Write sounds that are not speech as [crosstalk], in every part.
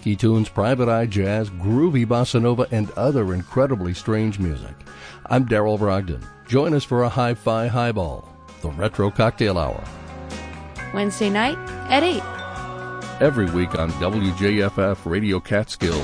Key Tunes, Private Eye Jazz, Groovy Bossa Nova, and other incredibly strange music. I'm Darrell Brogdon. Join us for a Hi-Fi Highball, the Retro Cocktail Hour. Wednesday night at 8. Every week on WJFF Radio Catskill.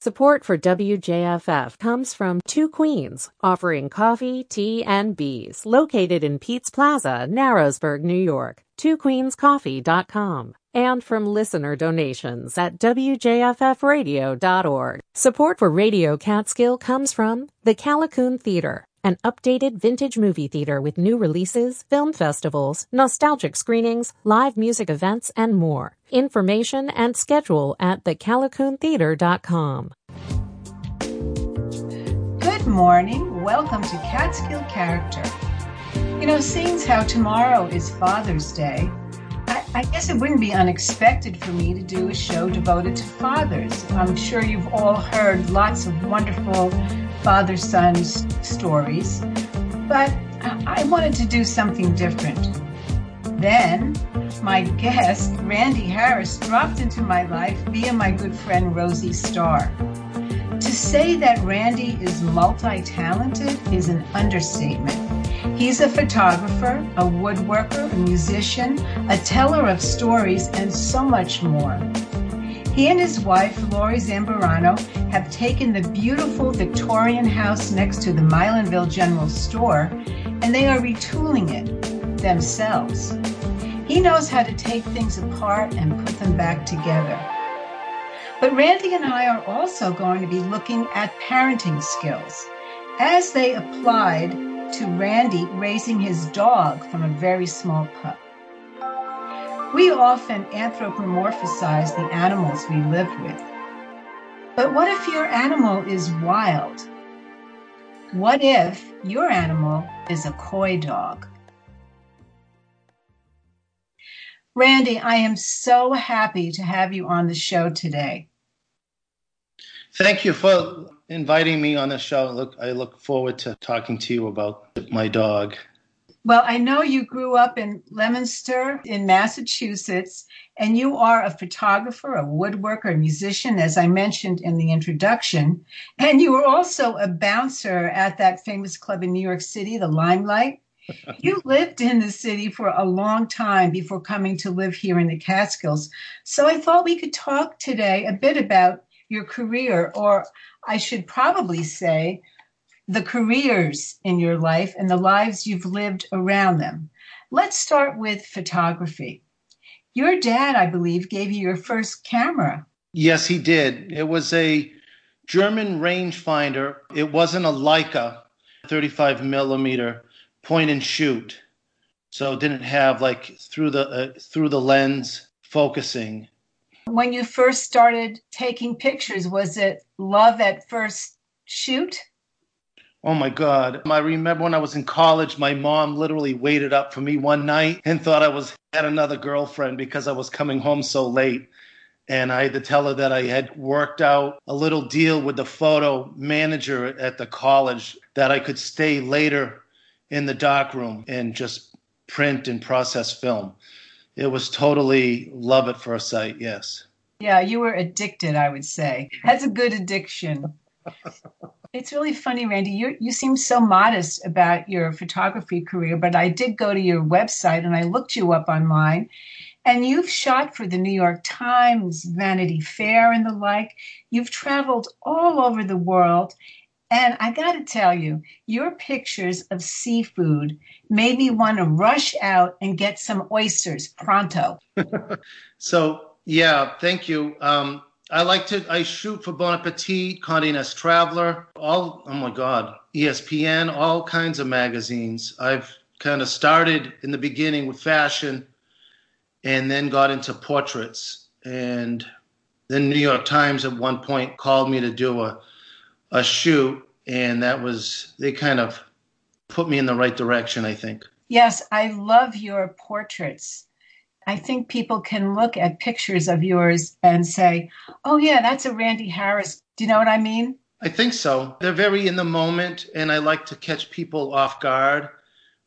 Support for WJFF comes from Two Queens, offering coffee, tea, and bees, located in Pete's Plaza, Narrowsburg, New York. TwoQueensCoffee.com and from listener donations at WJFFradio.org. Support for Radio Catskill comes from the Callicoon Theater, an updated vintage movie theater with new releases, film festivals, nostalgic screenings, live music events, and more. Information and schedule at thecallicoontheater.com. Good morning. Welcome to Catskill Character. You know, seeing how tomorrow is Father's Day, I, guess it wouldn't be unexpected for me to do a show devoted to fathers. I'm sure you've all heard lots of wonderful father son stories, but I, I wanted to do something different. Then, my guest, Randy Harris, dropped into my life via my good friend Rosie Starr. To say that Randy is multi talented is an understatement. He's a photographer, a woodworker, a musician, a teller of stories, and so much more. He and his wife, Lori Zambarano, have taken the beautiful Victorian house next to the Milanville General Store and they are retooling it themselves. He knows how to take things apart and put them back together. But Randy and I are also going to be looking at parenting skills as they applied to Randy raising his dog from a very small pup. We often anthropomorphize the animals we live with. But what if your animal is wild? What if your animal is a coy dog? Randy, I am so happy to have you on the show today. Thank you for inviting me on the show. Look, I look forward to talking to you about my dog. Well, I know you grew up in Leominster in Massachusetts, and you are a photographer, a woodworker, a musician, as I mentioned in the introduction. And you were also a bouncer at that famous club in New York City, the Limelight. [laughs] you lived in the city for a long time before coming to live here in the Catskills. So I thought we could talk today a bit about your career, or I should probably say, the careers in your life and the lives you've lived around them. Let's start with photography. Your dad, I believe, gave you your first camera. Yes, he did. It was a German rangefinder. It wasn't a Leica 35 millimeter point and shoot. So it didn't have like through the uh, through the lens focusing. When you first started taking pictures, was it love at first shoot? Oh my God. I remember when I was in college, my mom literally waited up for me one night and thought I was had another girlfriend because I was coming home so late. And I had to tell her that I had worked out a little deal with the photo manager at the college that I could stay later in the darkroom and just print and process film it was totally love at first sight. Yes. Yeah, you were addicted. I would say that's a good addiction. [laughs] it's really funny, Randy. You you seem so modest about your photography career, but I did go to your website and I looked you up online, and you've shot for the New York Times, Vanity Fair, and the like. You've traveled all over the world, and I got to tell you, your pictures of seafood made me want to rush out and get some oysters pronto. [laughs] so, yeah, thank you. Um, I like to, I shoot for Bon Appetit, Condé Nast Traveler, all, oh my God, ESPN, all kinds of magazines. I've kind of started in the beginning with fashion and then got into portraits. And then New York Times at one point called me to do a a shoot, and that was they kind of put me in the right direction. I think. Yes, I love your portraits. I think people can look at pictures of yours and say, "Oh yeah, that's a Randy Harris." Do you know what I mean? I think so. They're very in the moment, and I like to catch people off guard.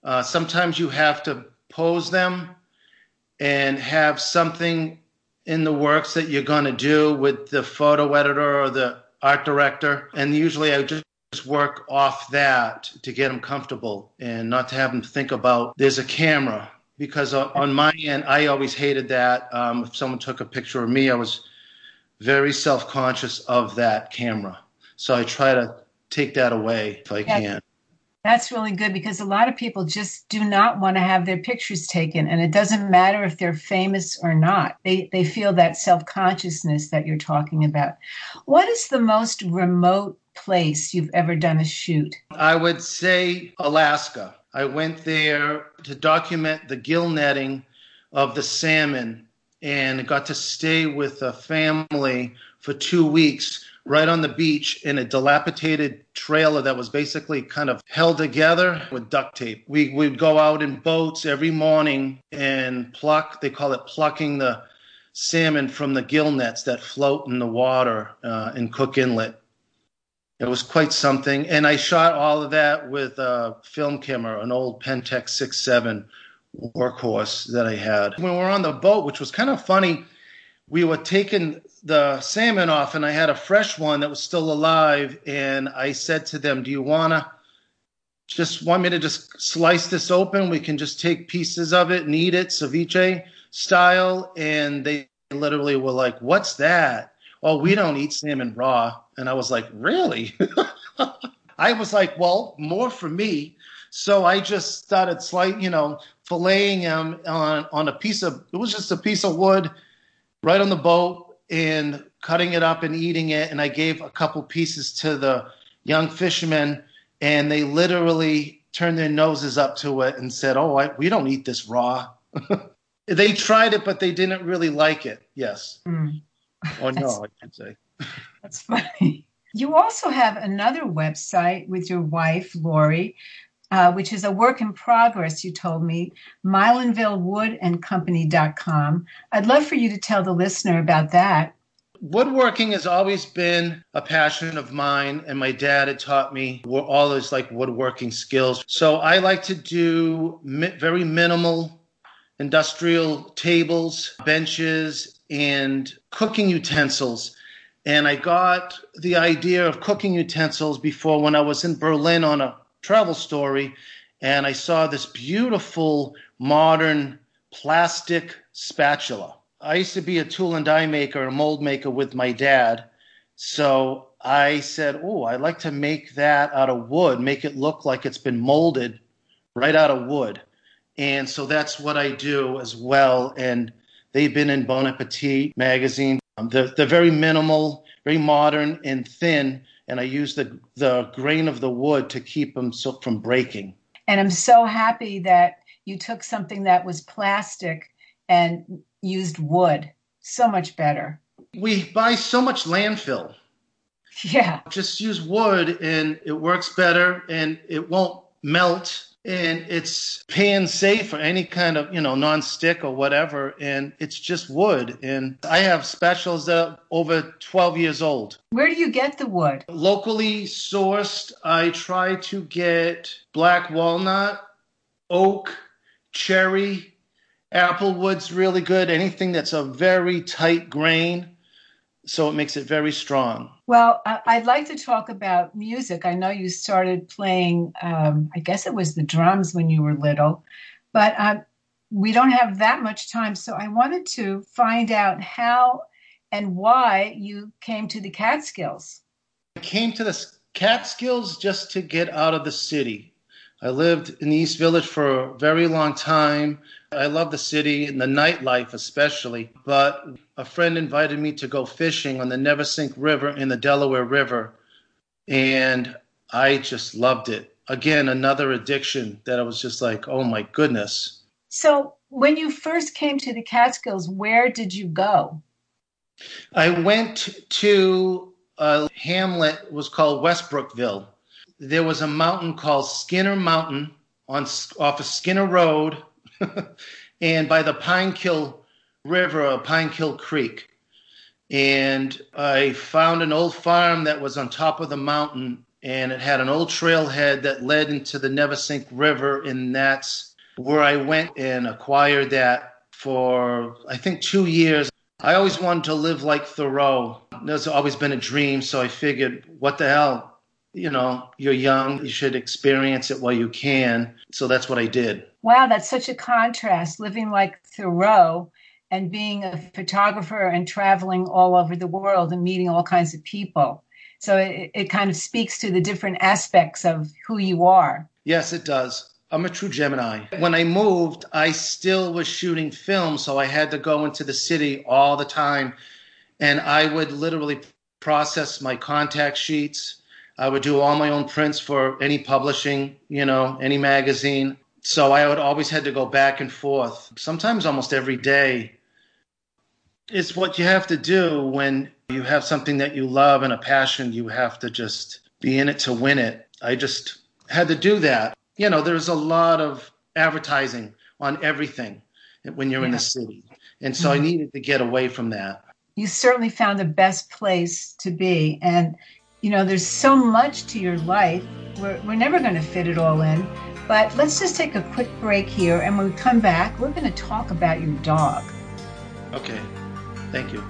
Uh, sometimes you have to pose them and have something in the works that you're going to do with the photo editor or the art director. And usually I just work off that to get them comfortable and not to have them think about there's a camera. Because on my end, I always hated that. Um, if someone took a picture of me, I was very self conscious of that camera. So I try to take that away if I yeah. can. That's really good because a lot of people just do not want to have their pictures taken and it doesn't matter if they're famous or not. They they feel that self-consciousness that you're talking about. What is the most remote place you've ever done a shoot? I would say Alaska. I went there to document the gill netting of the salmon and got to stay with a family for 2 weeks right on the beach in a dilapidated trailer that was basically kind of held together with duct tape. We would go out in boats every morning and pluck, they call it plucking the salmon from the gill nets that float in the water uh, in Cook Inlet. It was quite something. And I shot all of that with a film camera, an old Pentax 6.7 workhorse that I had. When we were on the boat, which was kind of funny, we were taking the salmon off, and I had a fresh one that was still alive. And I said to them, "Do you wanna just want me to just slice this open? We can just take pieces of it and eat it ceviche style." And they literally were like, "What's that?" Oh, we don't eat salmon raw. And I was like, "Really?" [laughs] I was like, "Well, more for me." So I just started slice, you know, filleting them on on a piece of. It was just a piece of wood right on the boat and cutting it up and eating it. And I gave a couple pieces to the young fishermen, and they literally turned their noses up to it and said, "Oh, I, we don't eat this raw." [laughs] they tried it, but they didn't really like it. Yes. Mm. Or no, I should say. [laughs] That's funny. You also have another website with your wife, Lori, uh, which is a work in progress, you told me, milanvillewoodandcompany.com. I'd love for you to tell the listener about that. Woodworking has always been a passion of mine, and my dad had taught me all those like woodworking skills. So I like to do mi- very minimal industrial tables, benches, and cooking utensils. And I got the idea of cooking utensils before when I was in Berlin on a travel story, and I saw this beautiful modern plastic spatula. I used to be a tool and die maker, a mold maker with my dad. So I said, Oh, I'd like to make that out of wood, make it look like it's been molded right out of wood. And so that's what I do as well. And they've been in Bon Appetit magazine. Um, they're, they're very minimal, very modern and thin and I use the the grain of the wood to keep them so, from breaking. And I'm so happy that you took something that was plastic and used wood. So much better. We buy so much landfill. Yeah. Just use wood and it works better and it won't melt and it's pan safe for any kind of you know non-stick or whatever and it's just wood. And i have specials that are over 12 years old. Where do you get the wood? Locally sourced i try to get black walnut oak cherry apple wood's really good anything that's a very tight grain so it makes it very strong. Well, I'd like to talk about music. I know you started playing, um, I guess it was the drums when you were little, but uh, we don't have that much time. So I wanted to find out how and why you came to the Catskills. I came to the Catskills just to get out of the city. I lived in the East Village for a very long time. I love the city and the nightlife especially, but a friend invited me to go fishing on the Neversink River in the Delaware River, and I just loved it. Again, another addiction that I was just like, oh my goodness. So, when you first came to the Catskills, where did you go? I went to a hamlet was called Westbrookville there was a mountain called Skinner Mountain on off of Skinner Road, [laughs] and by the Pinekill River, or Pine Kill Creek. And I found an old farm that was on top of the mountain, and it had an old trailhead that led into the Neversink River, and that's where I went and acquired that for I think two years. I always wanted to live like Thoreau. There's always been a dream, so I figured, what the hell? You know, you're young, you should experience it while you can. So that's what I did. Wow, that's such a contrast living like Thoreau and being a photographer and traveling all over the world and meeting all kinds of people. So it, it kind of speaks to the different aspects of who you are. Yes, it does. I'm a true Gemini. When I moved, I still was shooting film, so I had to go into the city all the time. And I would literally process my contact sheets. I would do all my own prints for any publishing, you know, any magazine. So I would always had to go back and forth, sometimes almost every day. It's what you have to do when you have something that you love and a passion. You have to just be in it to win it. I just had to do that you know, there's a lot of advertising on everything when you're yeah. in the city. And so mm-hmm. I needed to get away from that. You certainly found the best place to be. And, you know, there's so much to your life. We're, we're never going to fit it all in. But let's just take a quick break here. And when we come back, we're going to talk about your dog. Okay. Thank you.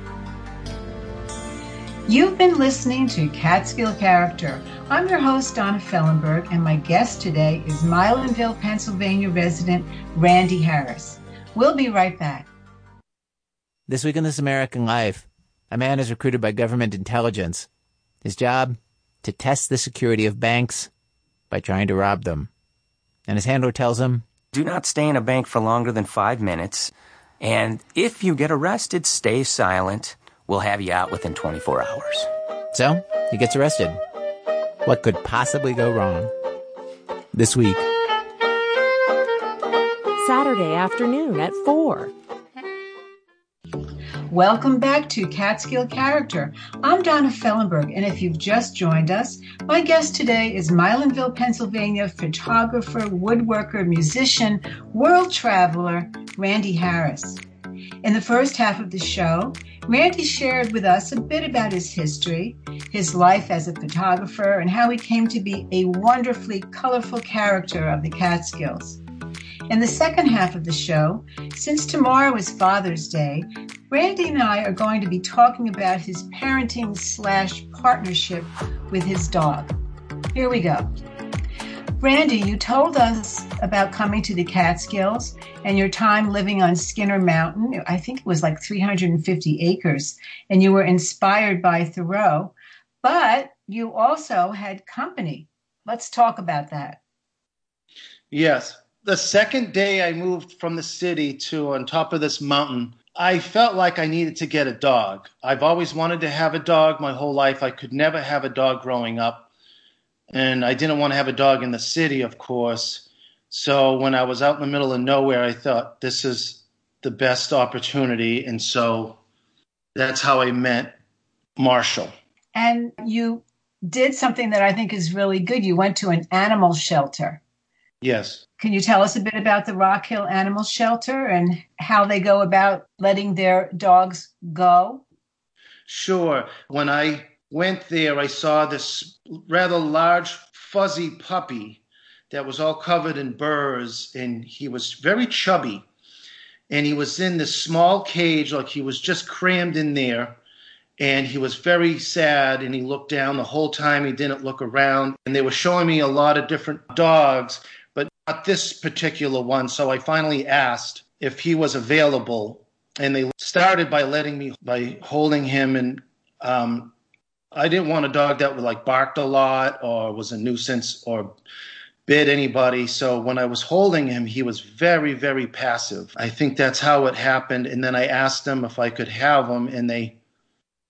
You've been listening to Catskill Character I'm your host, Donna Fellenberg, and my guest today is Milanville, Pennsylvania resident Randy Harris. We'll be right back. This week in This American Life, a man is recruited by government intelligence. His job? To test the security of banks by trying to rob them. And his handler tells him, Do not stay in a bank for longer than five minutes. And if you get arrested, stay silent. We'll have you out within 24 hours. So, he gets arrested. What could possibly go wrong? This week. Saturday afternoon at 4. Welcome back to Catskill Character. I'm Donna Fellenberg, and if you've just joined us, my guest today is Milanville, Pennsylvania photographer, woodworker, musician, world traveler, Randy Harris. In the first half of the show, Randy shared with us a bit about his history, his life as a photographer, and how he came to be a wonderfully colorful character of the Catskills. In the second half of the show, since tomorrow is Father's Day, Randy and I are going to be talking about his parenting slash partnership with his dog. Here we go. Randy, you told us about coming to the Catskills and your time living on Skinner Mountain. I think it was like 350 acres, and you were inspired by Thoreau, but you also had company. Let's talk about that. Yes. The second day I moved from the city to on top of this mountain, I felt like I needed to get a dog. I've always wanted to have a dog my whole life. I could never have a dog growing up and I didn't want to have a dog in the city, of course. So when I was out in the middle of nowhere, I thought this is the best opportunity, and so that's how I met Marshall. And you did something that I think is really good. You went to an animal shelter. Yes. Can you tell us a bit about the Rock Hill Animal Shelter and how they go about letting their dogs go? Sure. When I went there, I saw this rather large, fuzzy puppy that was all covered in burrs, and he was very chubby. And he was in this small cage, like he was just crammed in there. And he was very sad, and he looked down the whole time. He didn't look around. And they were showing me a lot of different dogs, not this particular one. So I finally asked if he was available. And they started by letting me, by holding him and um, I didn't want a dog that would like barked a lot or was a nuisance or bit anybody. So when I was holding him, he was very, very passive. I think that's how it happened. And then I asked them if I could have him, and they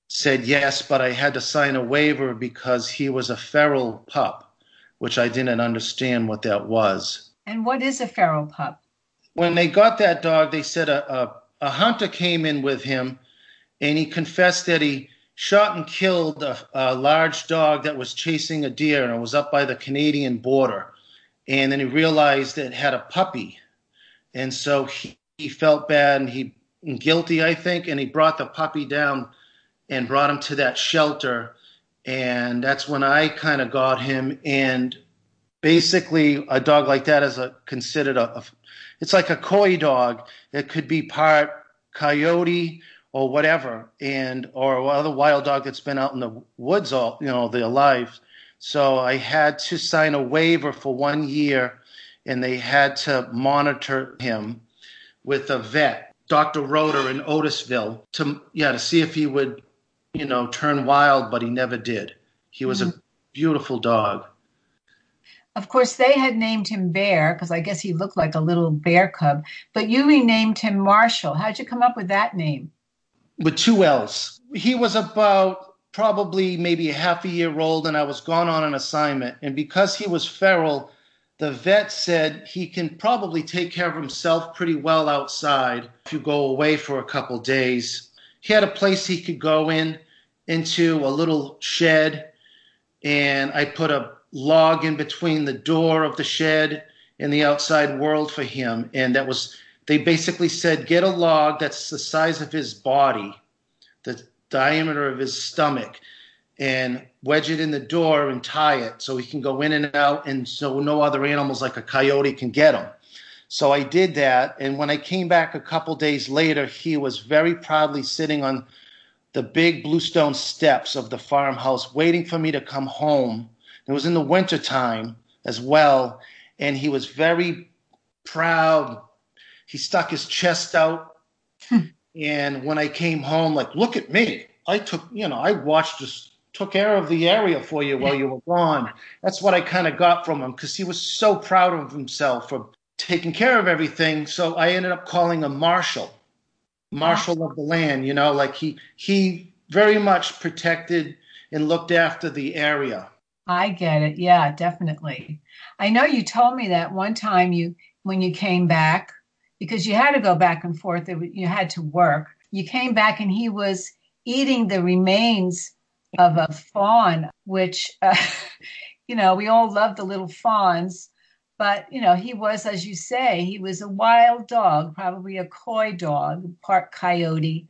said yes, but I had to sign a waiver because he was a feral pup, which I didn't understand what that was. And what is a feral pup? When they got that dog, they said a, a, a hunter came in with him and he confessed that he shot and killed a, a, large dog that was chasing a deer and it was up by the Canadian border. And then he realized it had a puppy. And so he, he felt bad and he guilty, I think, and he brought the puppy down and brought him to that shelter. And that's when I kind of got him. And basically, a dog like that is a considered a, a it's like a coy dog that could be part coyote or whatever, and or other wild dog that's been out in the woods all you know their lives. So I had to sign a waiver for one year, and they had to monitor him with a vet, Dr. Roeder in Otisville, to yeah to see if he would, you know, turn wild, but he never did. He was mm-hmm. a beautiful dog. Of course, they had named him Bear because I guess he looked like a little bear cub, but you renamed him Marshall. How'd you come up with that name? With two L's. He was about probably maybe a half a year old, and I was gone on an assignment. And because he was feral, the vet said he can probably take care of himself pretty well outside if you go away for a couple days. He had a place he could go in into a little shed, and I put a log in between the door of the shed and the outside world for him. And that was, they basically said, get a log that's the size of his body, the diameter of his stomach, and wedge it in the door and tie it so he can go in and out and so no other animals like a coyote can get him. So I did that. And when I came back a couple days later, he was very proudly sitting on the big bluestone steps of the farmhouse, waiting for me to come home it was in the wintertime as well, and he was very proud. He stuck his chest out. Hmm. and when I came home, like, look at me. I took, you know, I watched just took care of the area for you while you were gone. That's what I kind of got from him because he was so proud of himself for taking care of everything. So I ended up calling him Marshall, Marshall of the land. You know, like he he very much protected and looked after the area. I get it. Yeah, definitely. I know you told me that one time you when you came back because you had to go back and forth. You had to work. You came back and he was eating the remains of a fawn, which uh, [laughs] you know we all love the little fawns, but you know he was, as you say, he was a wild dog, probably a coy dog, part coyote,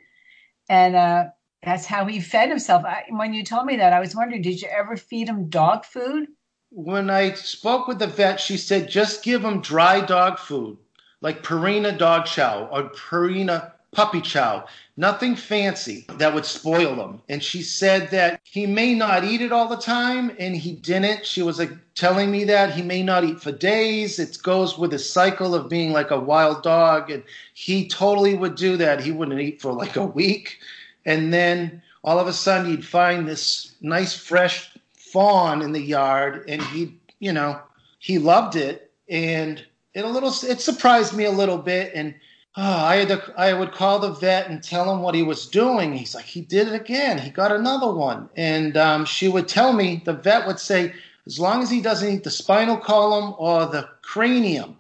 and uh, that's how he fed himself. I, when you told me that, I was wondering, did you ever feed him dog food? When I spoke with the vet, she said just give him dry dog food, like Purina dog chow or Purina puppy chow. Nothing fancy that would spoil them. And she said that he may not eat it all the time, and he didn't. She was like telling me that he may not eat for days. It goes with his cycle of being like a wild dog, and he totally would do that. He wouldn't eat for like a week and then all of a sudden you'd find this nice fresh fawn in the yard and he you know he loved it and it a little it surprised me a little bit and oh, I had to, I would call the vet and tell him what he was doing. He's like, he did it again. He got another one. And um, she would tell me, the vet would say, as long as he doesn't eat the spinal column or the cranium,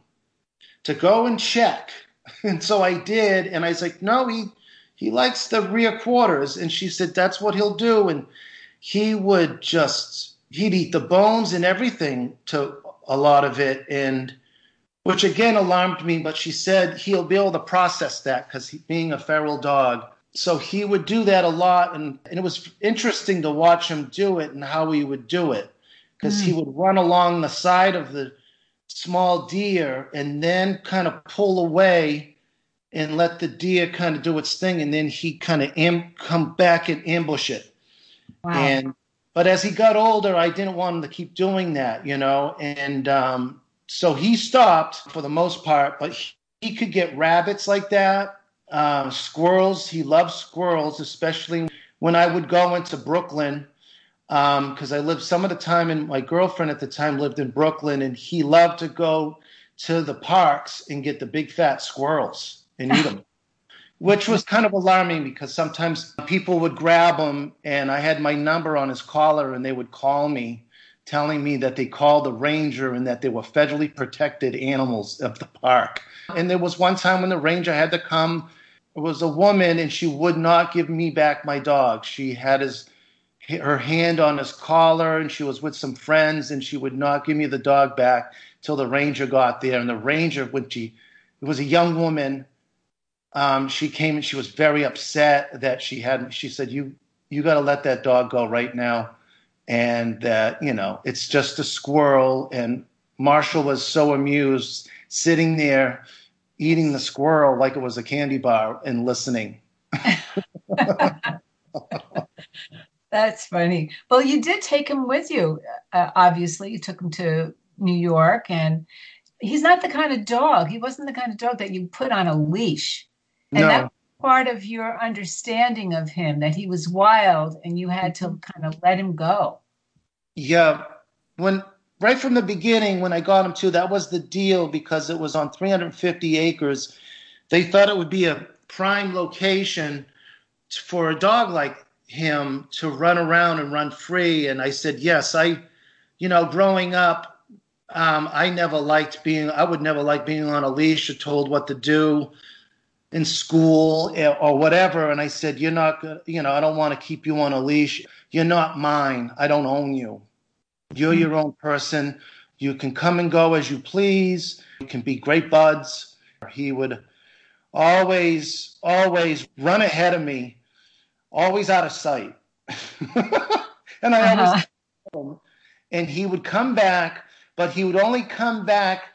to go and check. [laughs] And so I did. And I was like, no, he he likes the rear quarters. And she said, that's what he'll do. And he would just, he'd eat the bones and everything to a lot of it. And, which again alarmed me, but she said he'll be able to process that because being a feral dog. So he would do that a lot. And, and it was interesting to watch him do it and how he would do it because mm. he would run along the side of the small deer and then kind of pull away and let the deer kind of do its thing, and then he kind of am- come back and ambush it. Wow. And but as he got older, I didn't want him to keep doing that, you know, and um, so he stopped for the most part. But he, he could get rabbits like that, uh, squirrels. He loves squirrels, especially when I would go into Brooklyn because um, I lived some of the time, and my girlfriend at the time lived in Brooklyn, and he loved to go to the parks and get the big fat squirrels and eat them, [laughs] which was kind of alarming because sometimes people would grab him and I had my number on his collar and they would call me telling me that they called the ranger and that they were federally protected animals of the park. And there was one time when the ranger had to come. It was a woman and she would not give me back my dog. She had his her hand on his collar and she was with some friends and she would not give me the dog back till the ranger got there and the ranger when she it was a young woman um, she came and she was very upset that she had. She said, "You you got to let that dog go right now," and that you know it's just a squirrel. And Marshall was so amused, sitting there eating the squirrel like it was a candy bar and listening. [laughs] That's funny. Well, you did take him with you. Uh, obviously, you took him to New York, and he's not the kind of dog. He wasn't the kind of dog that you put on a leash. And No. that part of your understanding of him that he was wild and you had to kind of let him go. Yeah, when right from the beginning, when I got him to, that was the deal because it was on 350 acres. They thought it would be a prime location for a dog like him to run around and run free. And I said, yes, I, you know, growing up, um, I never liked being, I would never like being on a leash or told what to do in school eh, or whatever. And I said, you're not, you know, I don't want to keep you on a leash. You're not mine. I don't own you. You're your own person. You can come and go as you please. You can be great buds. He would always, always run ahead of me, always out of sight. [laughs] and I Uh-huh. always, and he would come back, but he would only come back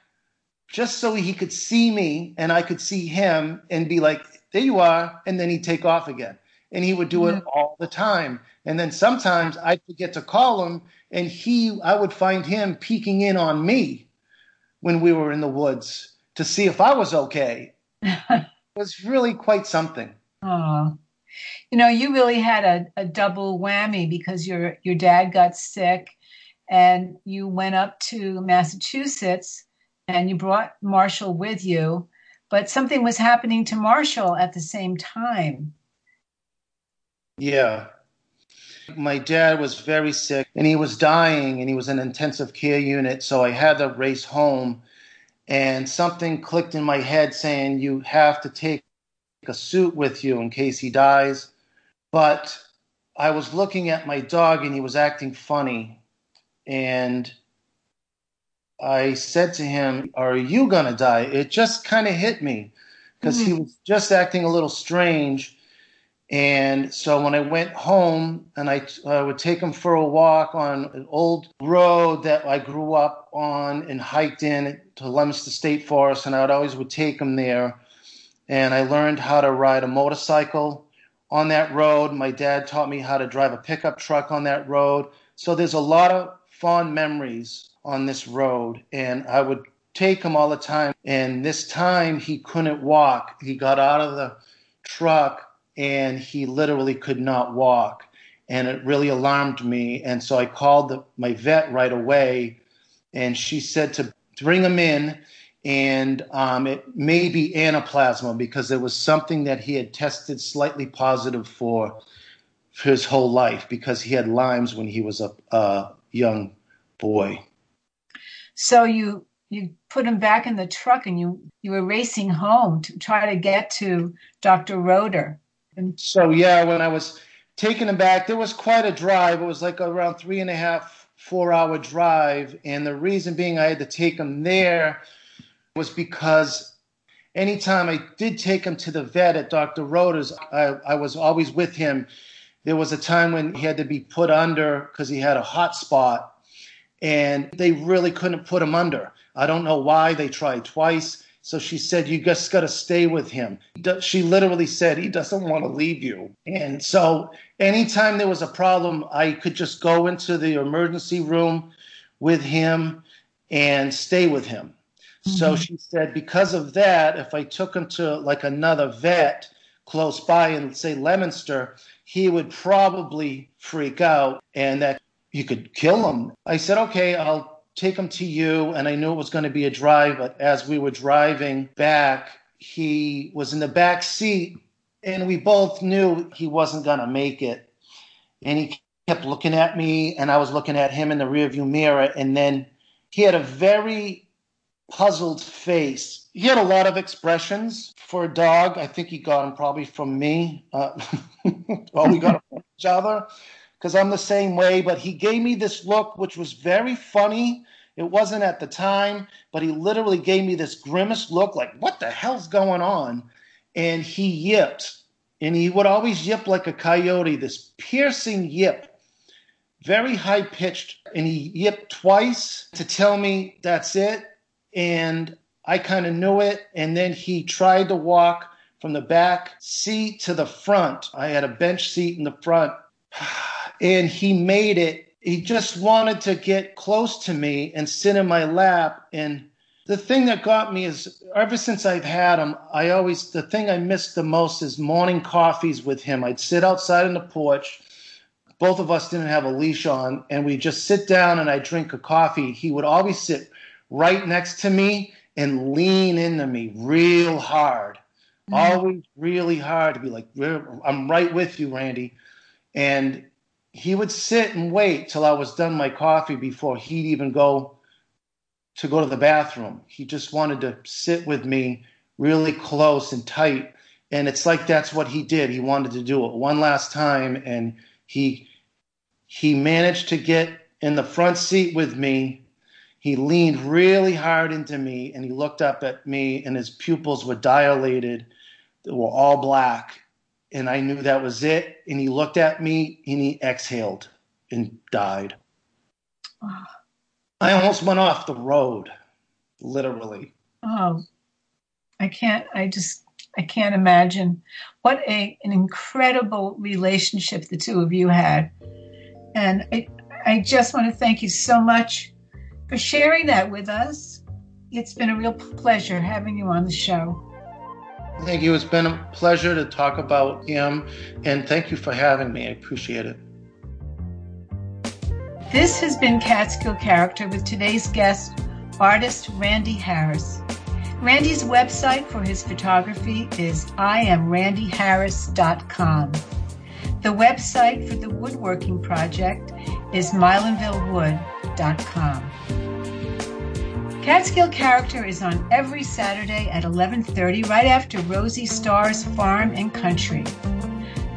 just so he could see me and I could see him and be like, there you are. And then he'd take off again. And he would do it mm-hmm. all the time. And then sometimes I'd forget to call him and he, I would find him peeking in on me when we were in the woods to see if I was okay. [laughs] It was really quite something. Oh, you know, you really had a, a double whammy because your your dad got sick, and you went up to Massachusetts, and you brought Marshall with you, but something was happening to Marshall at the same time. Yeah. My dad was very sick and he was dying and he was in intensive care unit. So I had to race home and something clicked in my head saying you have to take a suit with you in case he dies. But I was looking at my dog and he was acting funny. And I said to him, Are you going to die? It just kind of hit me because he mm. was just acting a little strange. And so when I went home and I, I would take him for a walk on an old road that I grew up on and hiked in to Leominster State Forest, and I would always would take him there. And I learned how to ride a motorcycle on that road. My dad taught me how to drive a pickup truck on that road. So there's a lot of fond memories on this road, and I would take him all the time. And this time he couldn't walk. He got out of the truck and he literally could not walk. And it really alarmed me. And so I called the, my vet right away, and she said to bring him in. And um, it may be anaplasma because it was something that he had tested slightly positive for, his whole life because he had Lyme's when he was a, a young boy. So you you put him back in the truck, and you you were racing home to try to get to Dr. Roeder. And So yeah, when I was taking him back, there was quite a drive. It was like around three and a half, four hour drive. And the reason being I had to take him there was because anytime I did take him to the vet at Dr. Roeder's, I, I was always with him. There was a time when he had to be put under because he had a hot spot and they really couldn't put him under. I don't know why. They tried twice. So she said, You just got to stay with him. She literally said, He doesn't want to leave you. And so anytime there was a problem, I could just go into the emergency room with him and stay with him. So mm-hmm. she said, Because of that, if I took him to like another vet close by and say Leominster, he would probably freak out and that you could kill him. I said, Okay, I'll take him to you. And I knew it was going to be a drive, but as we were driving back, he was in the back seat and we both knew he wasn't going to make it. And he kept looking at me and I was looking at him in the rearview mirror. And then he had a very puzzled face. He had a lot of expressions for a dog. I think he got them probably from me. Uh, [laughs] well, we got them from each other because I'm the same way. But he gave me this look, which was very funny. It wasn't at the time, but he literally gave me this grimace look like, what the hell's going on? And he yipped. And he would always yip like a coyote, this piercing yip, very high pitched. And he yipped twice to tell me that's it. And I kind of knew it. And then he tried to walk from the back seat to the front. I had a bench seat in the front, [sighs] and he made it. He just wanted to get close to me and sit in my lap. And the thing that got me is ever since I've had him, I always, the thing I missed the most is morning coffees with him. I'd sit outside on the porch. Both of us didn't have a leash on, and we'd just sit down and I drink a coffee. He would always sit right next to me and lean into me real hard mm-hmm. always really hard to be like, I'm right with you, Randy. And he would sit and wait till I was done my coffee before he'd even go to go to the bathroom. He just wanted to sit with me really close and tight. And it's like that's what he did. He wanted to do it one last time and he he managed to get in the front seat with me. He leaned really hard into me and he looked up at me and his pupils were dilated They were all black. And I knew that was it. And he looked at me and he exhaled and died. Ah. I almost went off the road, literally. Oh, I can't, I just, I can't imagine what a, an incredible relationship the two of you had. And I, I just want to thank you so much for sharing that with us. It's been a real pleasure having you on the show. Thank you. It's been a pleasure to talk about him, and thank you for having me. I appreciate it. This has been Catskill Character with today's guest, artist Randy Harris. Randy's website for his photography is iamrandyharris.com. The website for the woodworking project is milanvillewood.com. Catskill Character is on every Saturday at 11:30 right after Rosie Starr's Farm and Country.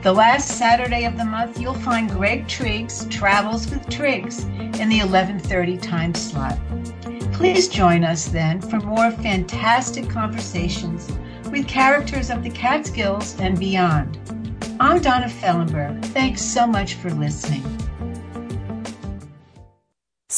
The last Saturday of the month, you'll find Greg Triggs Travels with Triggs in the 11:30 time slot. Please join us then for more fantastic conversations with characters of the Catskills and beyond. I'm Donna Fellenberg. Thanks so much for listening.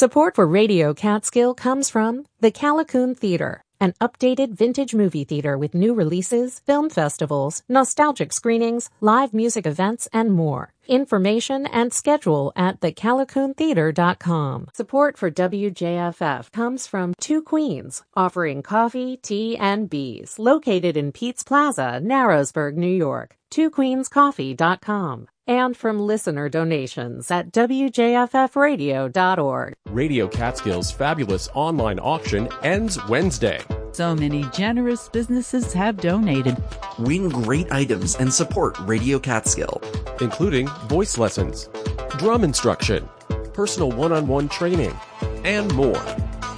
Support for Radio Catskill comes from the Callicoon Theater, an updated vintage movie theater with new releases, film festivals, nostalgic screenings, live music events, and more. Information and schedule at thecallicoontheater.com. Support for WJFF comes from Two Queens, offering coffee, tea, and bees, located in Pete's Plaza, Narrowsburg, New York. TwoQueensCoffee.com and from listener donations at WJFFradio.org. Radio Catskill's fabulous online auction ends Wednesday. So many generous businesses have donated. Win great items and support Radio Catskill, including voice lessons, drum instruction, personal one on one training, and more.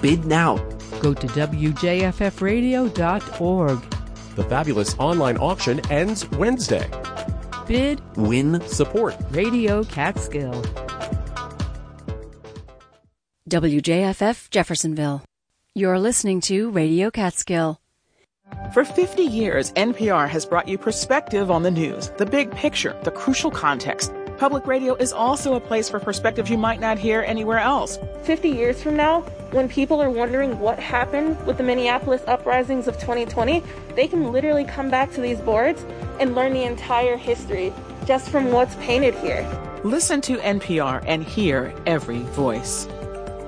Bid now. Go to WJFFradio.org. The fabulous online auction ends Wednesday. Bid, win, support Radio Catskill. WJFF Jeffersonville. You're listening to Radio Catskill. For 50 years, NPR has brought you perspective on the news, the big picture, the crucial context. Public radio is also a place for perspectives you might not hear anywhere else. 50 years from now, when people are wondering what happened with the Minneapolis uprisings of 2020, they can literally come back to these boards and learn the entire history just from what's painted here. Listen to NPR and hear every voice.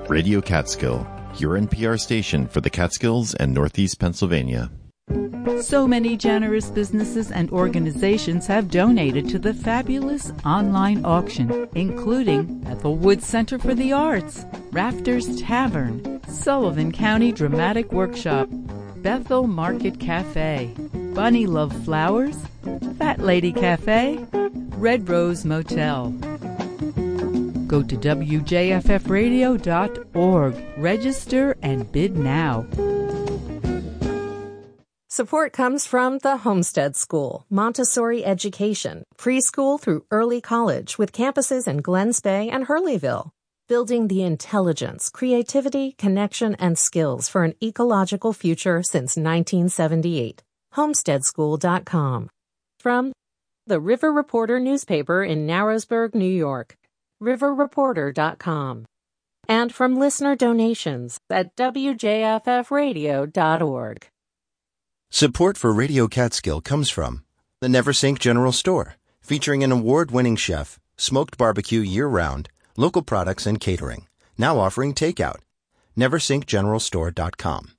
Radio Catskill, your NPR station for the Catskills and Northeast Pennsylvania. So many generous businesses and organizations have donated to the fabulous online auction, including Bethel Woods Center for the Arts, Rafters Tavern, Sullivan County Dramatic Workshop, Bethel Market Cafe, Bunny Love Flowers, Fat Lady Cafe, Red Rose Motel. Go to WJFFradio.org, register, and bid now. Support comes from the Homestead School, Montessori Education, preschool through early college with campuses in Glen Spey and Hurleyville. Building the intelligence, creativity, connection, and skills for an ecological future since 1978. Homesteadschool.com. From the River Reporter newspaper in Narrowsburg, New York. RiverReporter.com. And from listener donations at WJFFradio.org. Support for Radio Catskill comes from the Neversink General Store, featuring an award-winning chef, smoked barbecue year-round, local products and catering. Now offering takeout. NeversinkGeneralStore.com.